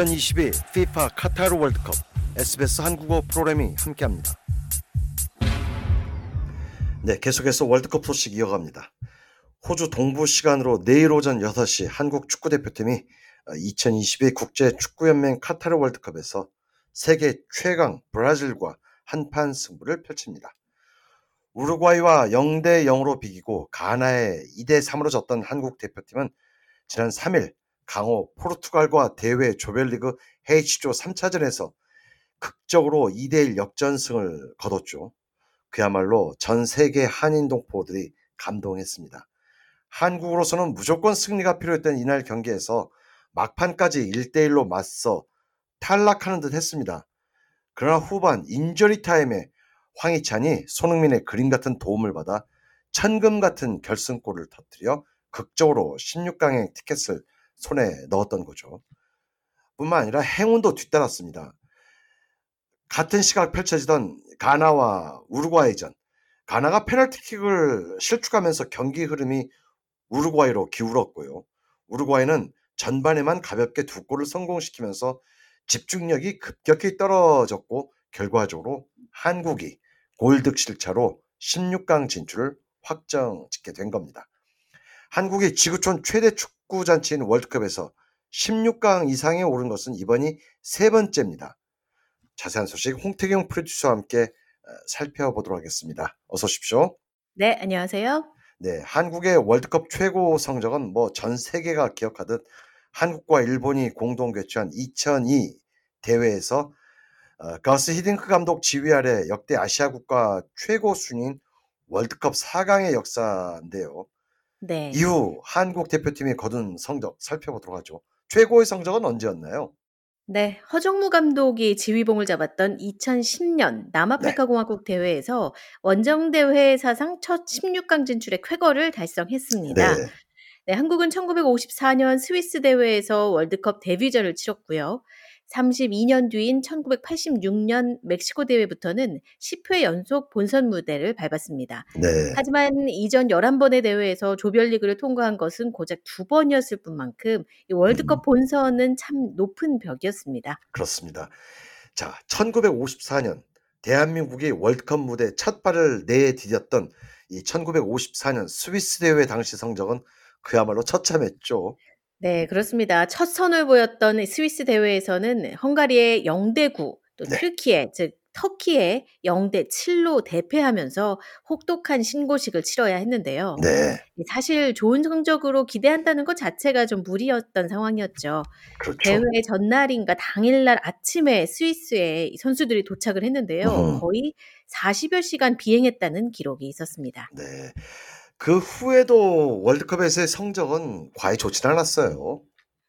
2022 FIFA 카타르 월드컵 SBS 한국어 프로그램이 함께합니다. 네, 계속해서 월드컵 소식 이어갑니다. 호주 동부 시간으로 내일 오전 6시 한국 축구대표팀이 2022 국제축구연맹 카타르 월드컵에서 세계 최강 브라질과 한판 승부를 펼칩니다. 우루과이와 0대 0으로 비기고 가나에 2대 3으로 졌던 한국 대표팀은 지난 3일 강호 포르투갈과 대회 조별리그 H조 3차전에서 극적으로 2대1 역전승을 거뒀죠. 그야말로 전 세계 한인 동포들이 감동했습니다. 한국으로서는 무조건 승리가 필요했던 이날 경기에서 막판까지 1대1로 맞서 탈락하는 듯 했습니다. 그러나 후반 인저리 타임에 황희찬이 손흥민의 그림 같은 도움을 받아 천금 같은 결승골을 터뜨려 극적으로 16강의 티켓을 손에 넣었던 거죠. 뿐만 아니라 행운도 뒤따랐습니다. 같은 시각 펼쳐지던 가나와 우루과이전. 가나가 페널티킥을 실축하면서 경기 흐름이 우루과이로 기울었고요. 우루과이는 전반에만 가볍게 두 골을 성공시키면서 집중력이 급격히 떨어졌고 결과적으로 한국이 골득 실차로 16강 진출을 확정 짓게 된 겁니다. 한국이 지구촌 최대 축 구 잔치인 월드컵에서 16강 이상에 오른 것은 이번이 세 번째입니다. 자세한 소식 홍태경 프로듀서와 함께 살펴보도록 하겠습니다. 어서 오십시오. 네, 안녕하세요. 네, 한국의 월드컵 최고 성적은 뭐 전 세계가 기억하듯 한국과 일본이 공동 개최한 2002 대회에서 어, 가스 히딩크 감독 지휘 아래 역대 아시아 국가 최고 순위인 월드컵 4강의 역사인데요. 네. 이후 한국 대표팀이 거둔 성적 살펴보도록 하죠. 최고의 성적은 언제였나요? 네, 허정무 감독이 지휘봉을 잡았던 2010년 남아프리카 네. 공화국 대회에서 원정 대회 사상 첫 16강 진출의 쾌거를 달성했습니다. 네. 네, 한국은 1954년 스위스 대회에서 월드컵 데뷔전을 치렀고요. 32년 뒤인 1986년 멕시코 대회부터는 10회 연속 본선 무대를 밟았습니다. 네. 하지만 이전 11번의 대회에서 조별리그를 통과한 것은 고작 두 번이었을 뿐만큼 이 월드컵 음. 본선은 참 높은 벽이었습니다. 그렇습니다. 자, 1954년 대한민국이 월드컵 무대 첫 발을 내디뎠던 이 1954년 스위스 대회 당시 성적은 그야말로 처참했죠. 네, 그렇습니다. 첫 선을 보였던 스위스 대회에서는 헝가리의 0대 9, 또 네. 튀르키예, 즉 터키에 0대 7로 대패하면서 혹독한 신고식을 치러야 했는데요. 네. 사실 좋은 성적으로 기대한다는 것 자체가 좀 무리였던 상황이었죠. 그렇죠. 대회 전날인가 당일날 아침에 스위스에 선수들이 도착을 했는데요. 음. 거의 40여 시간 비행했다는 기록이 있었습니다. 네. 그 후에도 월드컵에서의 성적은 과히 좋진 않았어요.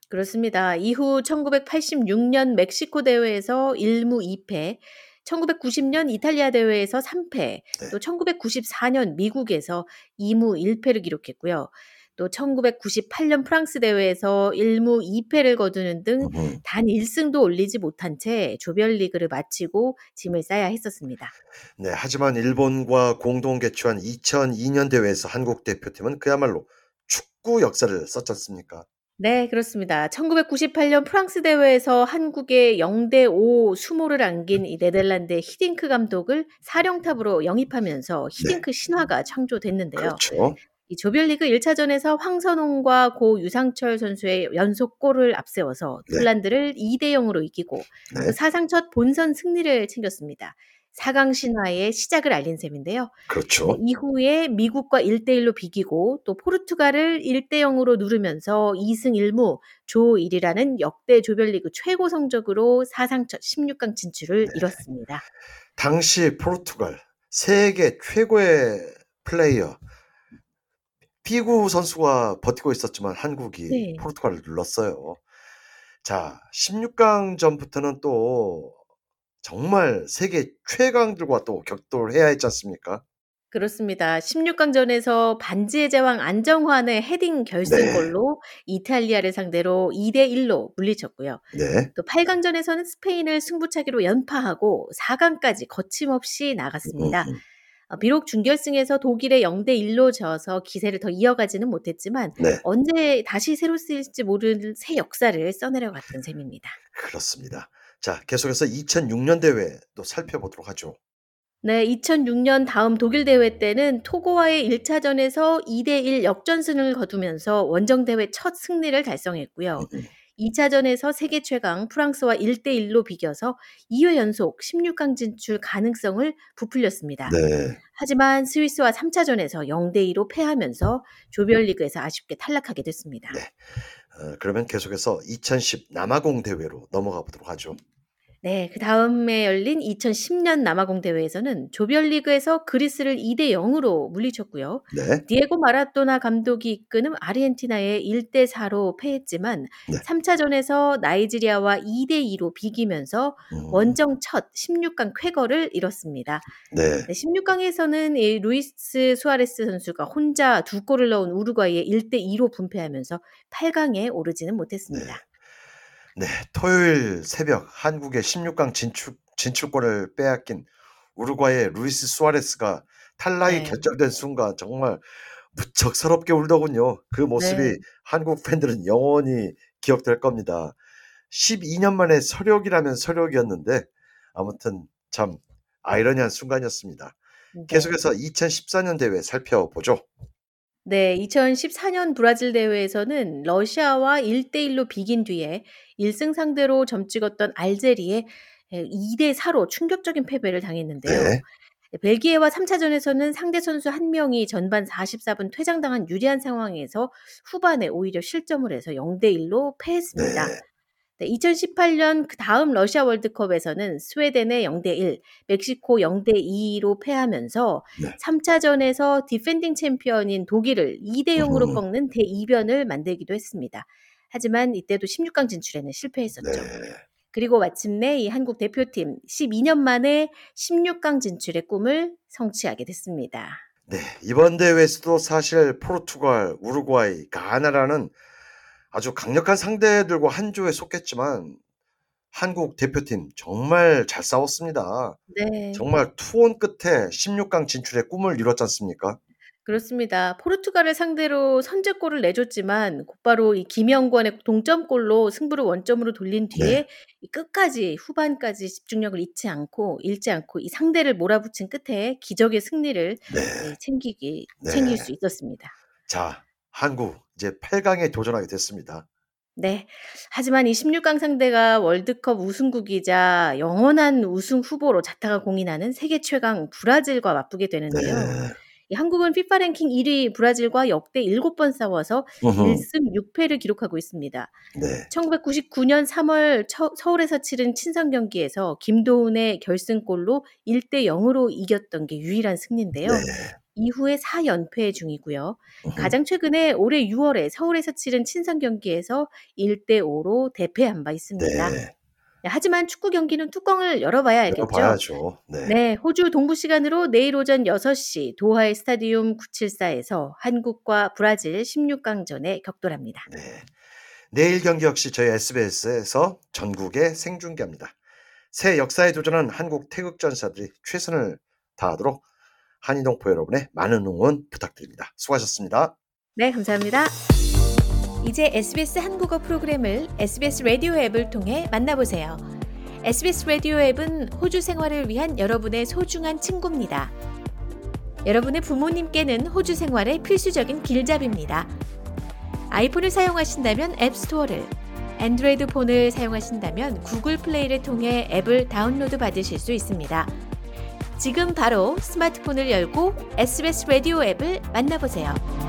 그렇습니다. 이후 1986년 멕시코 대회에서 1무 2패, 1990년 이탈리아 대회에서 3패, 네. 또 1994년 미국에서 2무 1패를 기록했고요. 또 1998년 프랑스 대회에서 1무 2패를 거두는 등 단 1승도 올리지 못한 채 조별리그를 마치고 짐을 싸야 했었습니다. 네, 하지만 일본과 공동 개최한 2002년 대회에서 한국 대표팀은 그야말로 축구 역사를 썼지 않습니까? 네, 그렇습니다. 1998년 프랑스 대회에서 한국의 0대 5 수모를 안긴 이 네덜란드의 히딩크 감독을 사령탑으로 영입하면서 히딩크 네. 신화가 창조됐는데요. 그렇죠. 이 조별리그 1차전에서 황선홍과 고 유상철 선수의 연속골을 앞세워서 네. 폴란드를 2대 0으로 이기고 네. 그 사상 첫 본선 승리를 챙겼습니다. 4강 신화의 시작을 알린 셈인데요. 그렇죠. 이후에 미국과 1대 1로 비기고 또 포르투갈을 1대 0으로 누르면서 2승 1무 조 1이라는 역대 조별리그 최고 성적으로 사상 첫 16강 진출을 네. 이뤘습니다. 당시 포르투갈 세계 최고의 플레이어 피구 선수가 버티고 있었지만 한국이 네. 포르투갈을 눌렀어요. 자, 16강 전부터는 또 정말 세계 최강들과 또 격돌을 해야 했지 않습니까? 그렇습니다. 16강전에서 반지의 제왕 안정환의 헤딩 결승골로 네. 이탈리아를 상대로 2대 1로 물리쳤고요. 네. 또 8강전에서는 스페인을 승부차기로 연파하고 4강까지 거침없이 나갔습니다. 음. 음. 어, 비록 준결승에서 독일에 0대 1로 져서 기세를 더 이어가지는 못했지만 네. 언제 다시 새로 쓰일지 모르는 새 역사를 써내려갔던 셈입니다. 그렇습니다. 자, 계속해서 2006년 대회 또 살펴보도록 하죠. 네, 2006년 다음 독일 대회 때는 토고와의 1차전에서 2대 1 역전승을 거두면서 원정 대회 첫 승리를 달성했고요. 음, 음. 2차전에서 세계 최강 프랑스와 1대 1로 비겨서 2회 연속 16강 진출 가능성을 부풀렸습니다. 네. 하지만 스위스와 3차전에서 0대 2로 패하면서 조별리그에서 아쉽게 탈락하게 됐습니다. 네. 어, 그러면 계속해서 2010 남아공 대회로 넘어가 보도록 하죠. 네, 그 다음에 열린 2010년 남아공 대회에서는 조별리그에서 그리스를 2대 0으로 물리쳤고요. 네. 디에고 마라도나 감독이 이끄는 아르헨티나에 1대 4로 패했지만 네. 3차전에서 나이지리아와 2대 2로 비기면서 음, 원정 첫 16강 쾌거를 이뤘습니다. 네. 네, 16강에서는 이 루이스 수아레스 선수가 혼자 두 골을 넣은 우루과이에 1대 2로 분패하면서 8강에 오르지는 못했습니다. 네, 토요일 새벽 한국의 16강 진출 진출권을 빼앗긴 우루과이의 루이스 수아레스가 탈락이 네. 결정된 순간 정말 무척 서럽게 울더군요. 그 모습이 네. 한국 팬들은 영원히 기억될 겁니다. 12년 만에 서력이라면 서력이었는데 아무튼 참 아이러니한 순간이었습니다. 네. 계속해서 2014년 대회 살펴보죠. 네, 2014년 브라질 대회에서는 러시아와 1대 1로 비긴 뒤에 1승 상대로 점 찍었던 알제리에 2대 4로 충격적인 패배를 당했는데요. 네. 벨기에와 3차전에서는 상대 선수 한 명이 전반 44분 퇴장당한 유리한 상황에서 후반에 오히려 실점을 해서 0대 1로 패했습니다. 네. 네, 2018년 그 다음 러시아 월드컵에서는 스웨덴에 0대 1, 멕시코 0대 2로 패하면서 네. 3차전에서 defending 챔피언인 독일을 2대 0으로 음. 꺾는 대이변을 만들기도 했습니다. 하지만 이때도 16강 진출에는 실패했었죠. 네. 그리고 마침내 이 한국 대표팀 12년 만에 16강 진출의 꿈을 성취하게 됐습니다. 네, 이번 대회에서도 사실 포르투갈, 우루과이, 가나라는 아주 강력한 상대들과 한 조에 속했지만 한국 대표팀 정말 잘 싸웠습니다. 네. 정말 투혼 끝에 16강 진출의 꿈을 이뤘지 않습니까? 그렇습니다. 포르투갈을 상대로 선제골을 내줬지만 곧바로 이 김영권의 동점골로 승부를 원점으로 돌린 뒤에 네. 이 끝까지 후반까지 집중력을 잃지 않고 잃지 않고 이 상대를 몰아붙인 끝에 기적의 승리를 네. 예, 챙기기 네. 챙길 수 있었습니다. 자, 한국 이제 8강에 도전하게 됐습니다. 네. 하지만 이 16강 상대가 월드컵 우승국이자 영원한 우승 후보로 자타가 공인하는 세계 최강 브라질과 맞붙게 되는데요. 네. 이 한국은 FIFA 랭킹 1위 브라질과 역대 7번 싸워서 으흠. 1승 6패를 기록하고 있습니다. 네. 1999년 3월 처- 서울에서 치른 친선 경기에서 김도훈의 결승골로 1대 0으로 이겼던 게 유일한 승리인데요. 네. 이후에 4연패 중이고요. 가장 최근에 올해 6월에 서울에서 치른 친선 경기에서 1대 5로 대패한 바 있습니다. 네. 하지만 축구 경기는 뚜껑을 열어봐야 알겠죠. 열어봐야죠. 네. 네, 호주 동부 시간으로 내일 오전 6시 도하의 스타디움 974에서 한국과 브라질 16강전에 격돌합니다. 네. 내일 경기 역시 저희 SBS에서 전국에 생중계합니다. 새 역사에 도전한 한국 태극 전사들이 최선을 다하도록 한인동포 여러분의 많은 응원 부탁드립니다. 수고하셨습니다. 네, 감사합니다. 이제 SBS 한국어 프로그램을 SBS 라디오 앱을 통해 만나보세요. SBS 라디오 앱은 호주 생활을 위한 여러분의 소중한 친구입니다. 여러분의 부모님께는 호주 생활의 필수적인 길잡이입니다. 아이폰을 사용하신다면 앱스토어를, 안드로이드 폰을 사용하신다면 구글 플레이를 통해 앱을 다운로드 받으실 수 있습니다. 지금 바로 스마트폰을 열고 SBS 라디오 앱을 만나보세요.